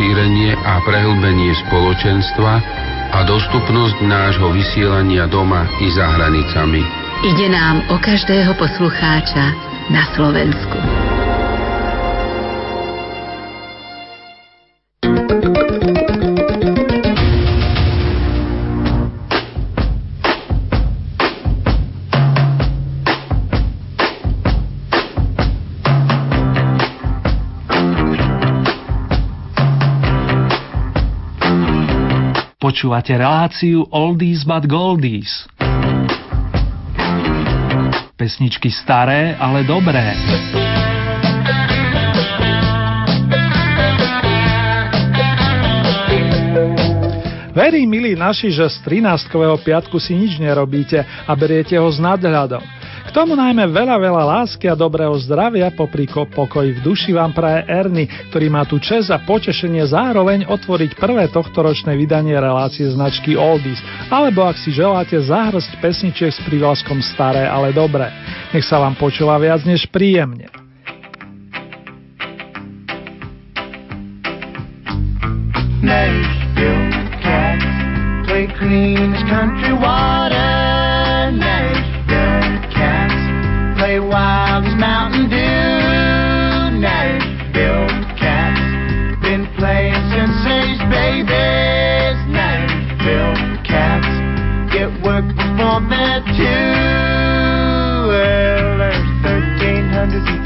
rozšírenie a prehlbenie spoločenstva a dostupnosť nášho vysielania doma i za hranicami. Ide nám o každého poslucháča na Slovensku. Počúvate reláciu Oldies but Goldies. Pesničky staré, ale dobré. Verím, milí naši, že z 13. piatku si nič nerobíte a beriete ho s nadhľadom. K tomu najmä veľa, veľa lásky a dobrého zdravia popri pokoji v duši vám praje Erny, ktorý má tu čas a potešenie zároveň otvoriť prvé tohtoročné vydanie relácie značky Oldies, alebo ak si želáte zahrsť pesničiek s prívlaskom staré, ale dobré. Nech sa vám počúva viac než príjemne.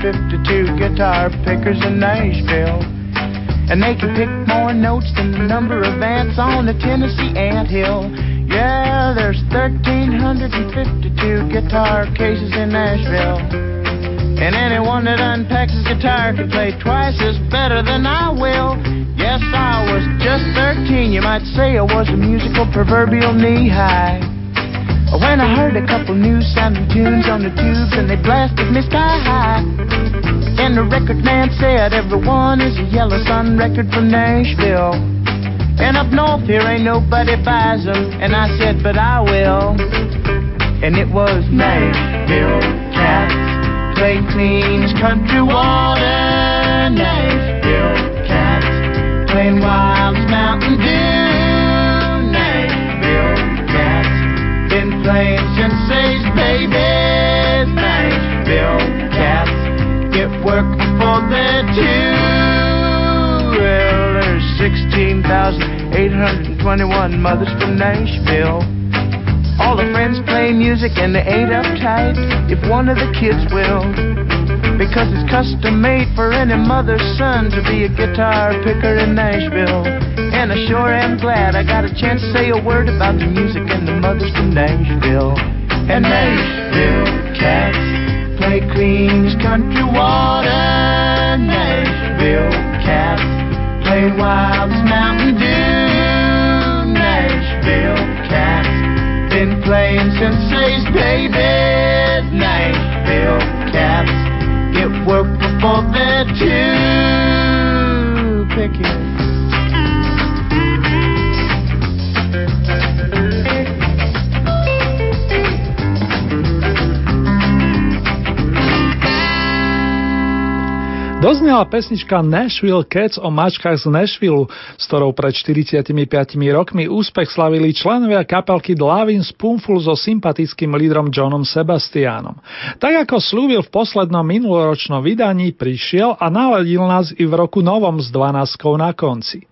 1,352 guitar pickers in Nashville. And they can pick more notes than the number of ants on the Tennessee ant hill. Yeah, there's 1,352 guitar cases in Nashville. And anyone that unpacks his guitar could play twice as better than I will. Yes, I was just 13. You might say I was a musical proverbial knee high. When I heard a couple new sounding tunes on the tubes and they blasted me sky high. And the record man said everyone is a Yellow Sun record from Nashville. And up north here ain't nobody buys them. And I said, but I will. And it was Nashville cats play clean country water. Nashville cats playing wild Mountain Dew. Been playing since they's babies. Nashville cats get work before they're two. 16,821 mothers from Nashville. All the friends play music and they ain't uptight if one of the kids will. Because it's custom made for any mother's son to be a guitar picker in Nashville. And I sure am glad I got a chance to say a word about the music and the mothers from Nashville. And Nashville cats play clean country water. Nashville cats play wild Mountain Dew. Nashville cats been playing since they's babies. Nashville cats get work before they're too picky. Doznela pesnička Nashville Cats o mačkách z Nashville, s ktorou pred 45 rokmi úspech slavili členovia kapelky Dlavin Spoonful so sympatickým lídrom Johnom Sebastianom. Tak ako slúbil v poslednom minuloročnom vydaní, prišiel a naladil nás i v roku novom s 12 na konci.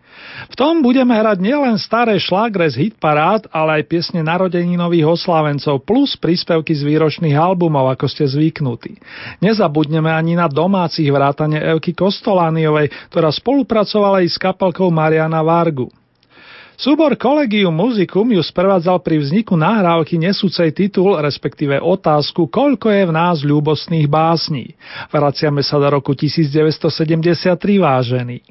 V tom budeme hrať nielen staré šlágre z hitparád, ale aj piesne nových oslávencov plus príspevky z výročných albumov, ako ste zvyknutí. Nezabudneme ani na domácich vrátane Elky Kostolániovej, ktorá spolupracovala i s kapelkou Mariana Vargu. Súbor Collegium Musicum ju sprevádzal pri vzniku nahrávky nesúcej titul, respektíve otázku, koľko je v nás ľúbostných básní. Vraciame sa do roku 1973 vážený.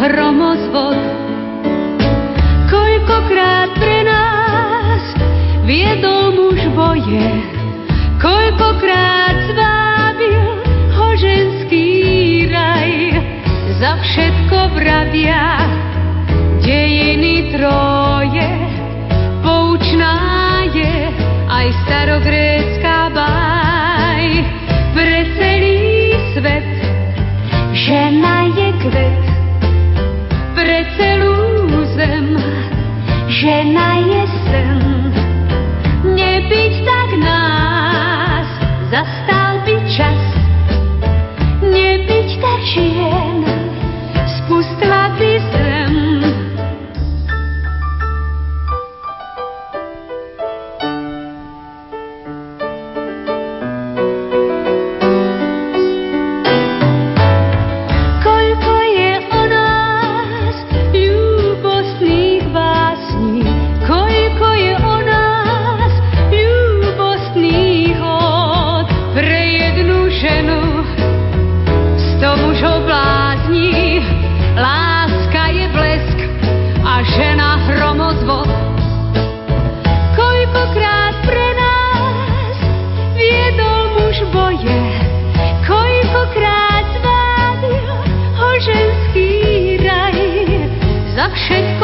hromad. Zastal by čas, nebyť tak žije. všetko.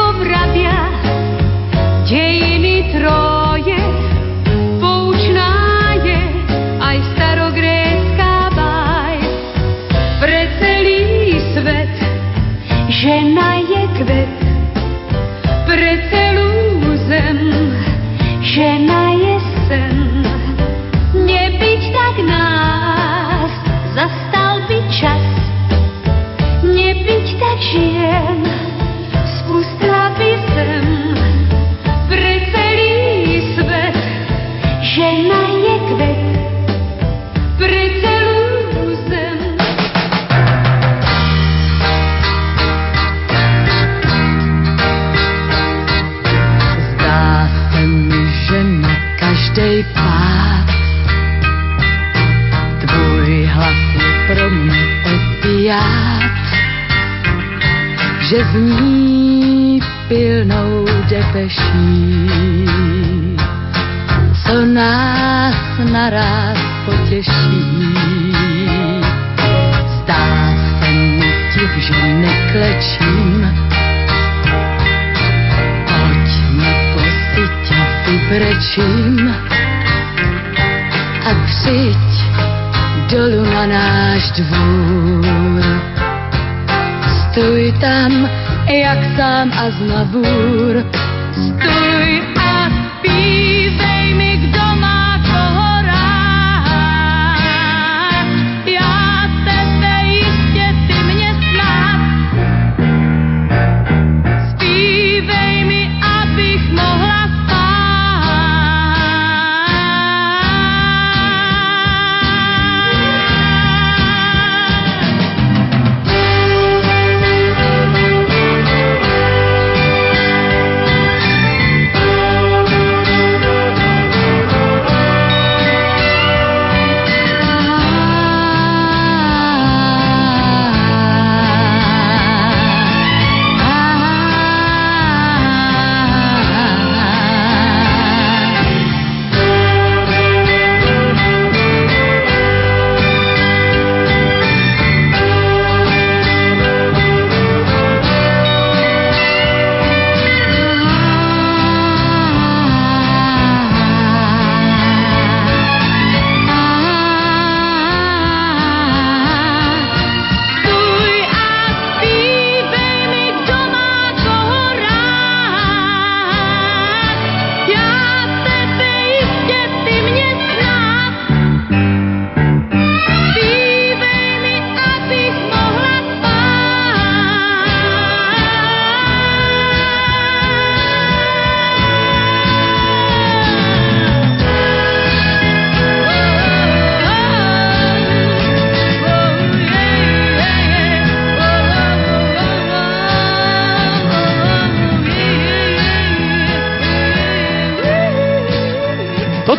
viac, že zní pilnou depeší, co nás naraz potěší. Zdá se mi div, že neklečím, pojďme po si tě vybrečím. A křiť dolu na náš dvůr. Stoj tam, jak sám a znavůr, stoj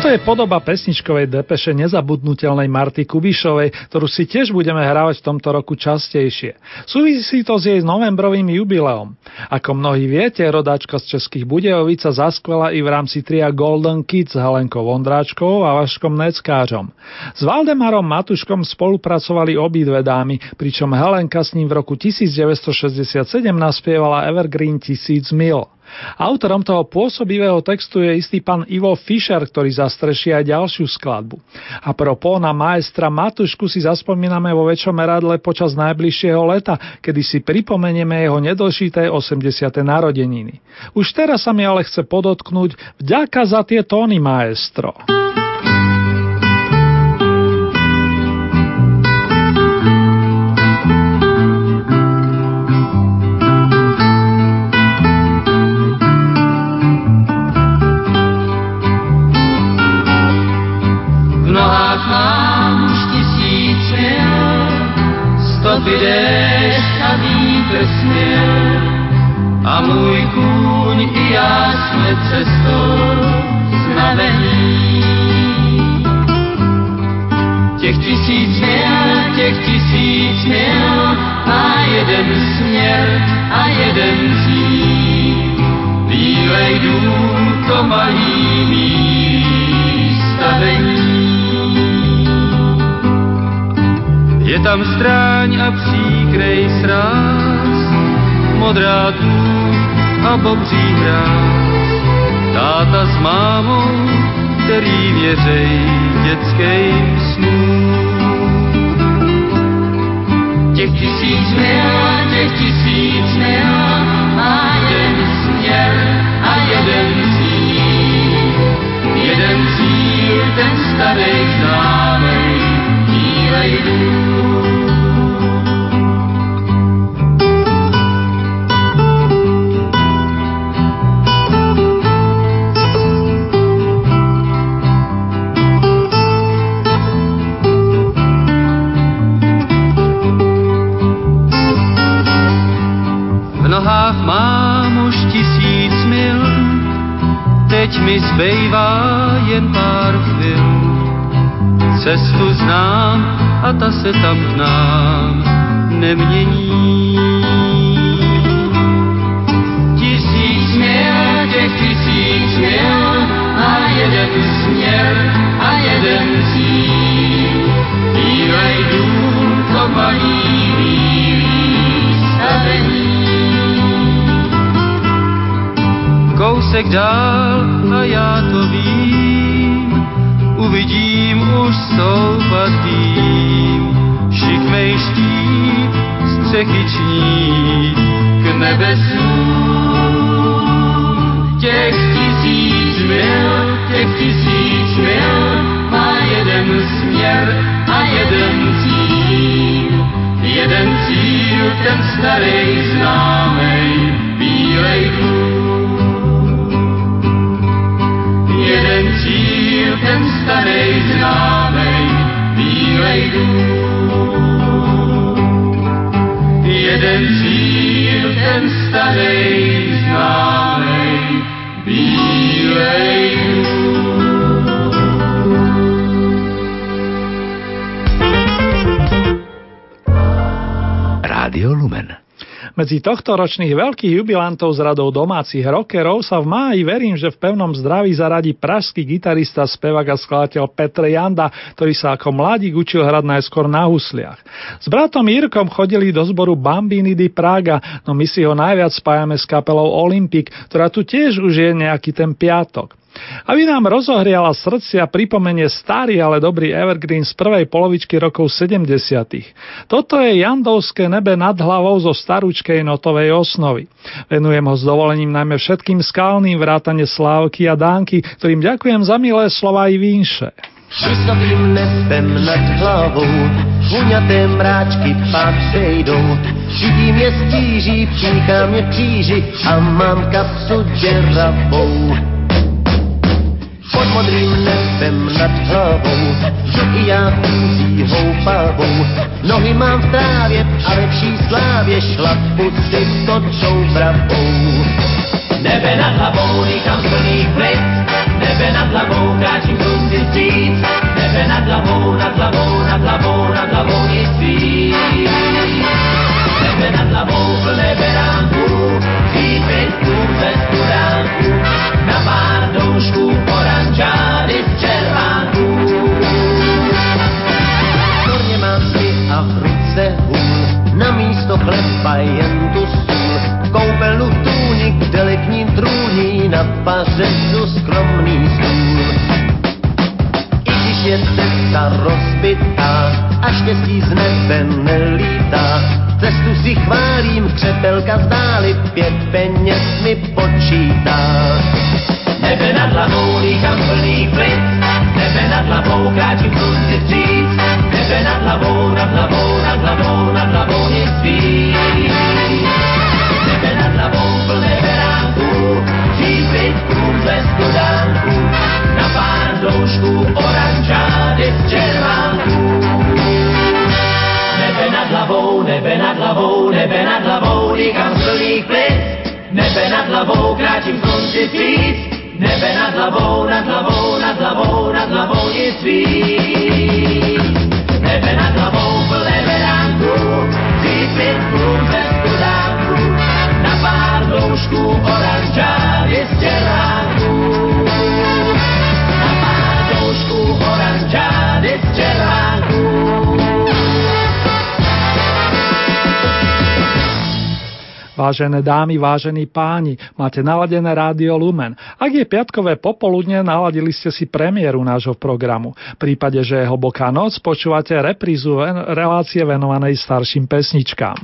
Je podoba pesničkovej depeše nezabudnutelnej Marty Kubišovej, ktorú si tiež budeme hrávať v tomto roku častejšie. Súvisí to s jej novembrovým jubileom. Ako mnohí viete, rodáčka z Českých Budejovic sa zaskvala i v rámci tria Golden Kids s Helenkou Vondráčkovou a Vaškom Neckářom. S Valdemarom Matuškom spolupracovali obidve dámy, pričom Helenka s ním v roku 1967 naspievala Evergreen Tisíc mil. Autorom toho pôsobivého textu je istý pán Ivo Fischer, ktorý zastrešia aj ďalšiu skladbu. A pro póna maestra Matušku si zaspomíname vo väčšom meradle počas najbližšieho leta, kedy si pripomenieme jeho nedlžité 80. narodeniny. Už teraz sa mi ale chce podotknúť vďaka za tie tóny maestro. Směl a můj kůň i já jsme cestou znavení. Těch tisíc měl, těch tisíc měl a jeden směr a jeden cíl. Bílej dům, to malý mý stavení. Je tam stráň a příkrej sráz, modrá tu a bobří hráz. Táta s mámou, který věřej dětským snům. Těch tisíc mil, těch tisíc mil, má jeden směr a jeden cíl. Jeden cíl, ten starý známej, bílej dům. Zbývá jen pár chvil. Cestu znám a ta se tam k nám nemění. Tisíc mil, těch tisíc mil a jeden směr a jeden cíl. Bílej dům, to malý bílý stavení. kousek dál a já to vím, uvidím už stoupat dým, šikmej štít, střechy ční k nebesům. Těch tisíc mil, těch tisíc mil, má jeden směr a jeden cíl. Jeden cíl, ten starý známej, bílej dům. Dům. Jeden cíl, ten starej známej, Medzi tohto ročných veľkých jubilantov z radou domácich rockerov sa v máji verím, že v pevnom zdraví zaradí pražský gitarista, spevak a skladateľ Petr Janda, ktorý sa ako mladík učil hrať najskôr na husliach. S bratom Jirkom chodili do zboru Bambini di Praga, no my si ho najviac spájame s kapelou Olympic, ktorá tu tiež už je nejaký ten piatok. Aby nám rozohriala srdcia pripomenie starý, ale dobrý Evergreen z prvej polovičky rokov 70. Toto je Jandovské nebe nad hlavou zo starúčkej notovej osnovy. Venujem ho s dovolením najmä všetkým skalným vrátane Slávky a Dánky, ktorým ďakujem za milé slova i vínše. Vysokým nebem nad hlavou, huňaté mráčky pán přejdou. Vidím je stíží, píchám je kříži a mám kapsu děravou pod modrým nebem nad hlavou, i já chůzí houpavou. Nohy mám v trávě a ve vší slávě šlapu si točou pravou. Nebe nad hlavou, dýchám plný klid, nebe nad hlavou, kráčím jen tu sůl. Koupelnu tůnik, delikní trůní, na pařezu skromný stůl. I když je cesta rozbitá a štěstí z nebe nelítá, cestu si chválím, křepelka zdáli, pět peněz mi počítá. Nebe nad hlavou líkám plný klid, nebe nad hlavou kráčím slunci vstříc. Nebe nad hlavou, nad hlavou, nad hlavou, nad hlavou nic víc. Hlavou, kráčím slunci vstříc. Nebe nad hlavou, nad hlavou, nad hlavou, nad hlavou nic víc. Vážené dámy, vážení páni, máte naladené rádio Lumen. Ak je piatkové popoludne, naladili ste si premiéru nášho programu. V prípade, že je hlboká noc, počúvate reprízu ven- relácie venovanej starším pesničkám.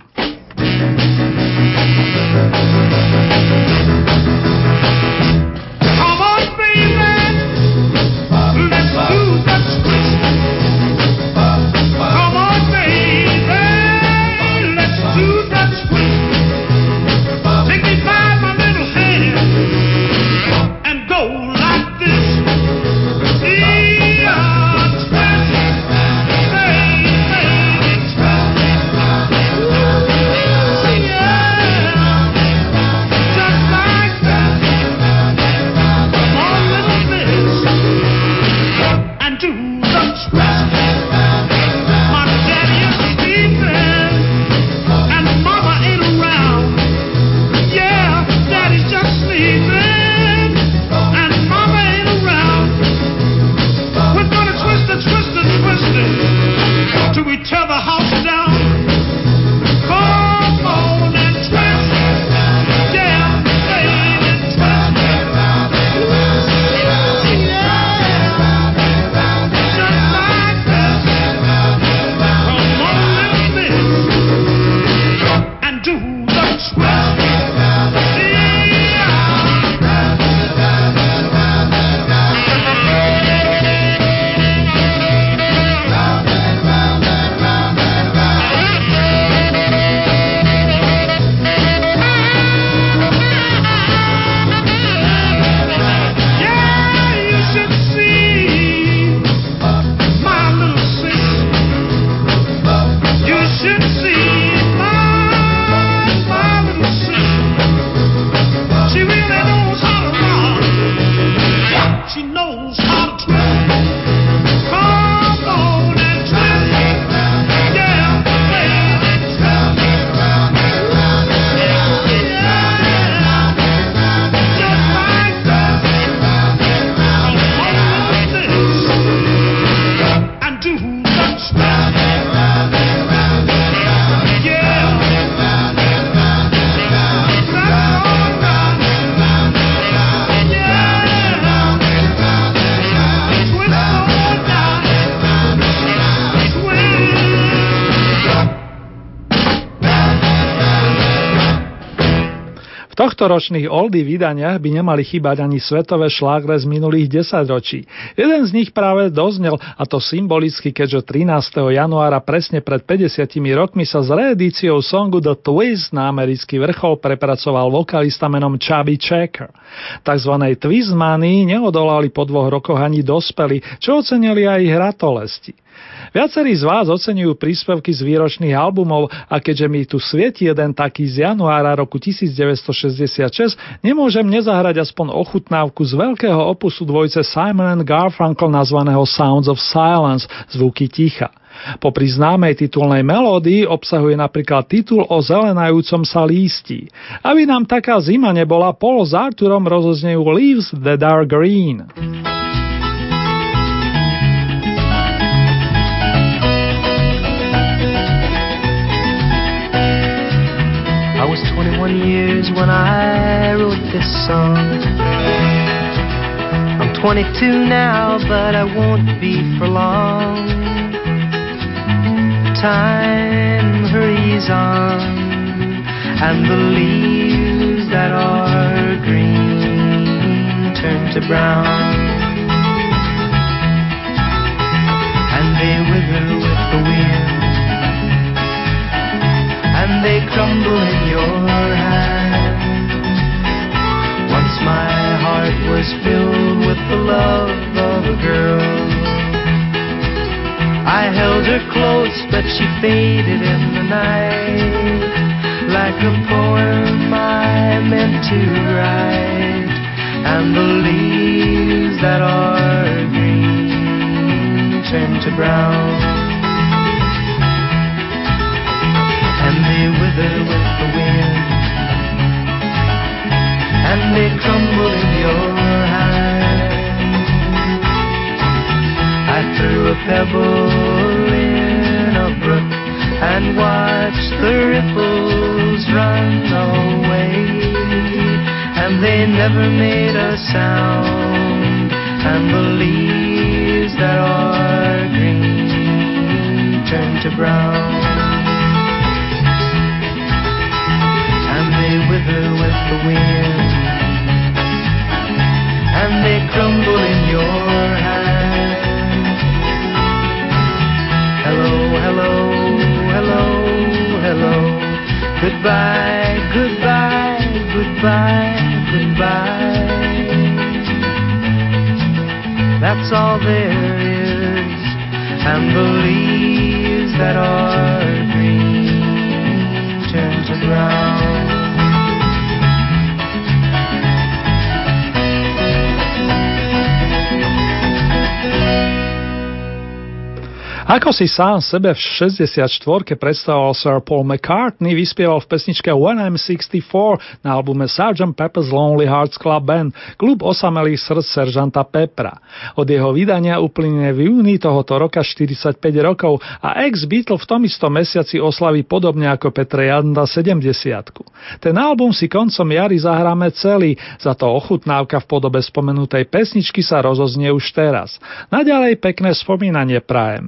Tohtoročných oldy vydaniach by nemali chýbať ani svetové šlágre z minulých desaťročí. Jeden z nich práve doznel, a to symbolicky, keďže 13. januára presne pred 50 rokmi sa s reedíciou songu The Twist na americký vrchol prepracoval vokalista menom Chubby Checker. Takzvanej Twistmanii neodolali po dvoch rokoch ani dospeli, čo ocenili aj ich. Viacerí z vás oceňujú príspevky z výročných albumov a keďže mi tu svieti jeden taký z januára roku 1966, nemôžem nezahrať aspoň ochutnávku z veľkého opusu dvojce Simon and Garfunkel nazvaného Sounds of Silence, zvuky ticha. Popri známej titulnej melódii obsahuje napríklad titul o zelenajúcom sa lístí. Aby nám taká zima nebola, Paul s Arturom rozoznejú Leaves that are green. 21 years when I wrote this song. I'm 22 now, but I won't be for long. Time hurries on, and the leaves that are green turn to brown. And they wither with the wind crumble in your hand. Once my heart was filled with the love of a girl. I held her close, but she faded in the night. Like a poem I meant to write, and the leaves that are green turn to brown. They wither with the wind, and they crumble in your hand. I threw a pebble in a brook and watched the ripples run away, and they never made a sound, and the leaves that are green turn to brown. They with the wind and they crumble in your hand. Hello, hello, hello, hello. Goodbye, goodbye, goodbye, goodbye. That's all there is, and the leaves that are Ako si sám sebe v 64. predstavoval Sir Paul McCartney, vyspieval v pesničke When I'm 64 na albume Sgt. Pepper's Lonely Hearts Club Band, klub osamelých srdc seržanta Pepra. Od jeho vydania uplynie v júni tohoto roka 45 rokov a ex-Beatle v tom istom mesiaci oslaví podobne ako Petre Janda 70 Ten album si koncom jary zahráme celý, za to ochutnávka v podobe spomenutej pesničky sa rozoznie už teraz. Naďalej pekné spomínanie prajem.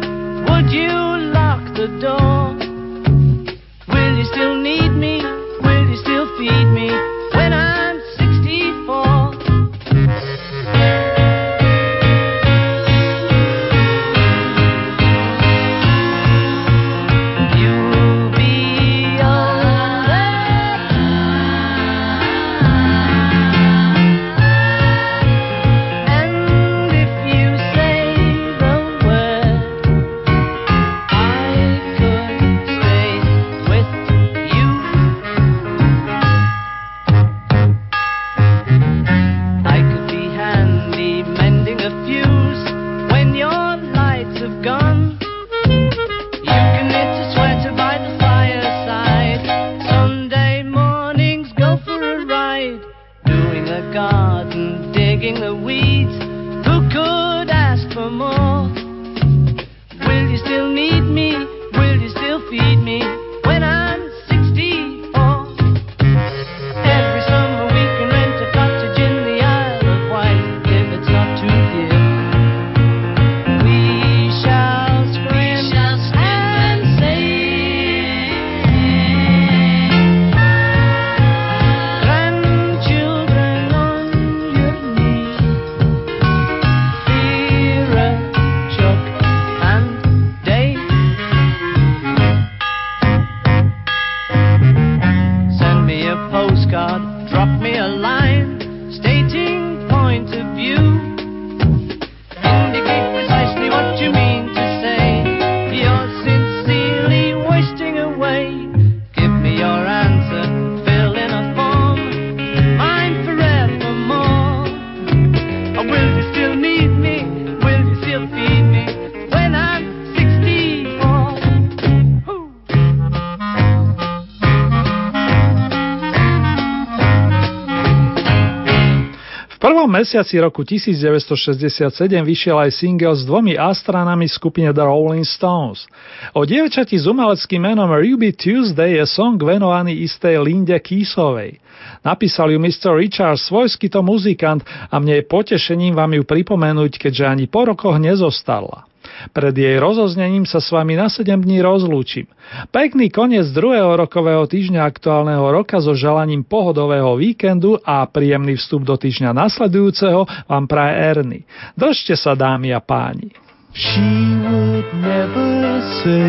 mesiaci roku 1967 vyšiel aj single s dvomi astranami skupine The Rolling Stones. O dievčati s umeleckým menom Ruby Tuesday je song venovaný istej Linde Keysovej. Napísal ju Mr. Richard, svojský to muzikant a mne je potešením vám ju pripomenúť, keďže ani po rokoch nezostala. Pred jej rozoznením sa s vami na 7 dní rozlúčim. Pekný koniec druhého rokového týždňa aktuálneho roka so želaním pohodového víkendu a príjemný vstup do týždňa nasledujúceho vám praje Erny. Držte sa dámy a páni. She would never say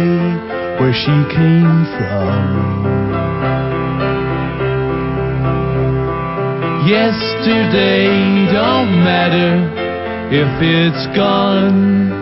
where she came from. Yesterday don't matter if it's gone.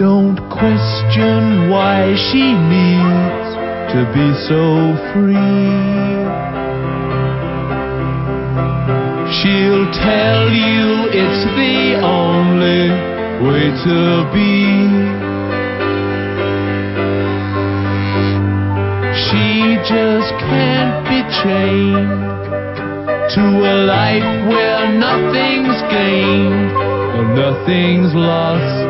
Don't question why she needs to be so free. She'll tell you it's the only way to be. She just can't be chained to a life where nothing's gained and nothing's lost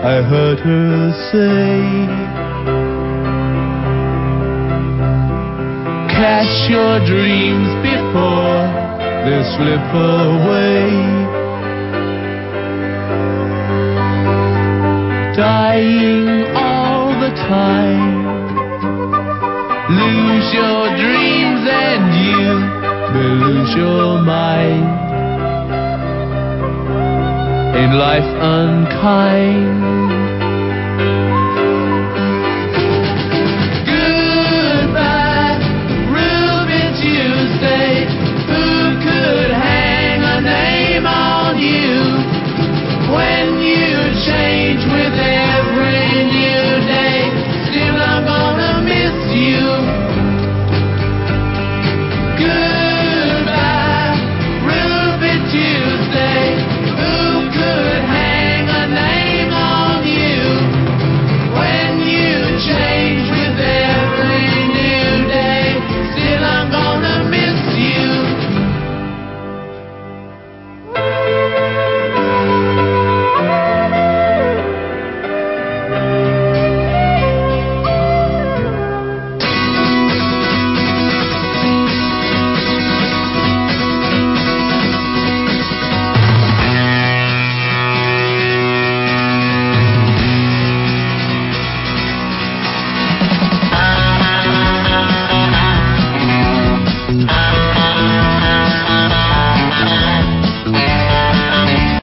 I heard her say. Catch your dreams before they slip away. Dying all the time. Lose your dreams and you may lose your mind. Ain't life unkind?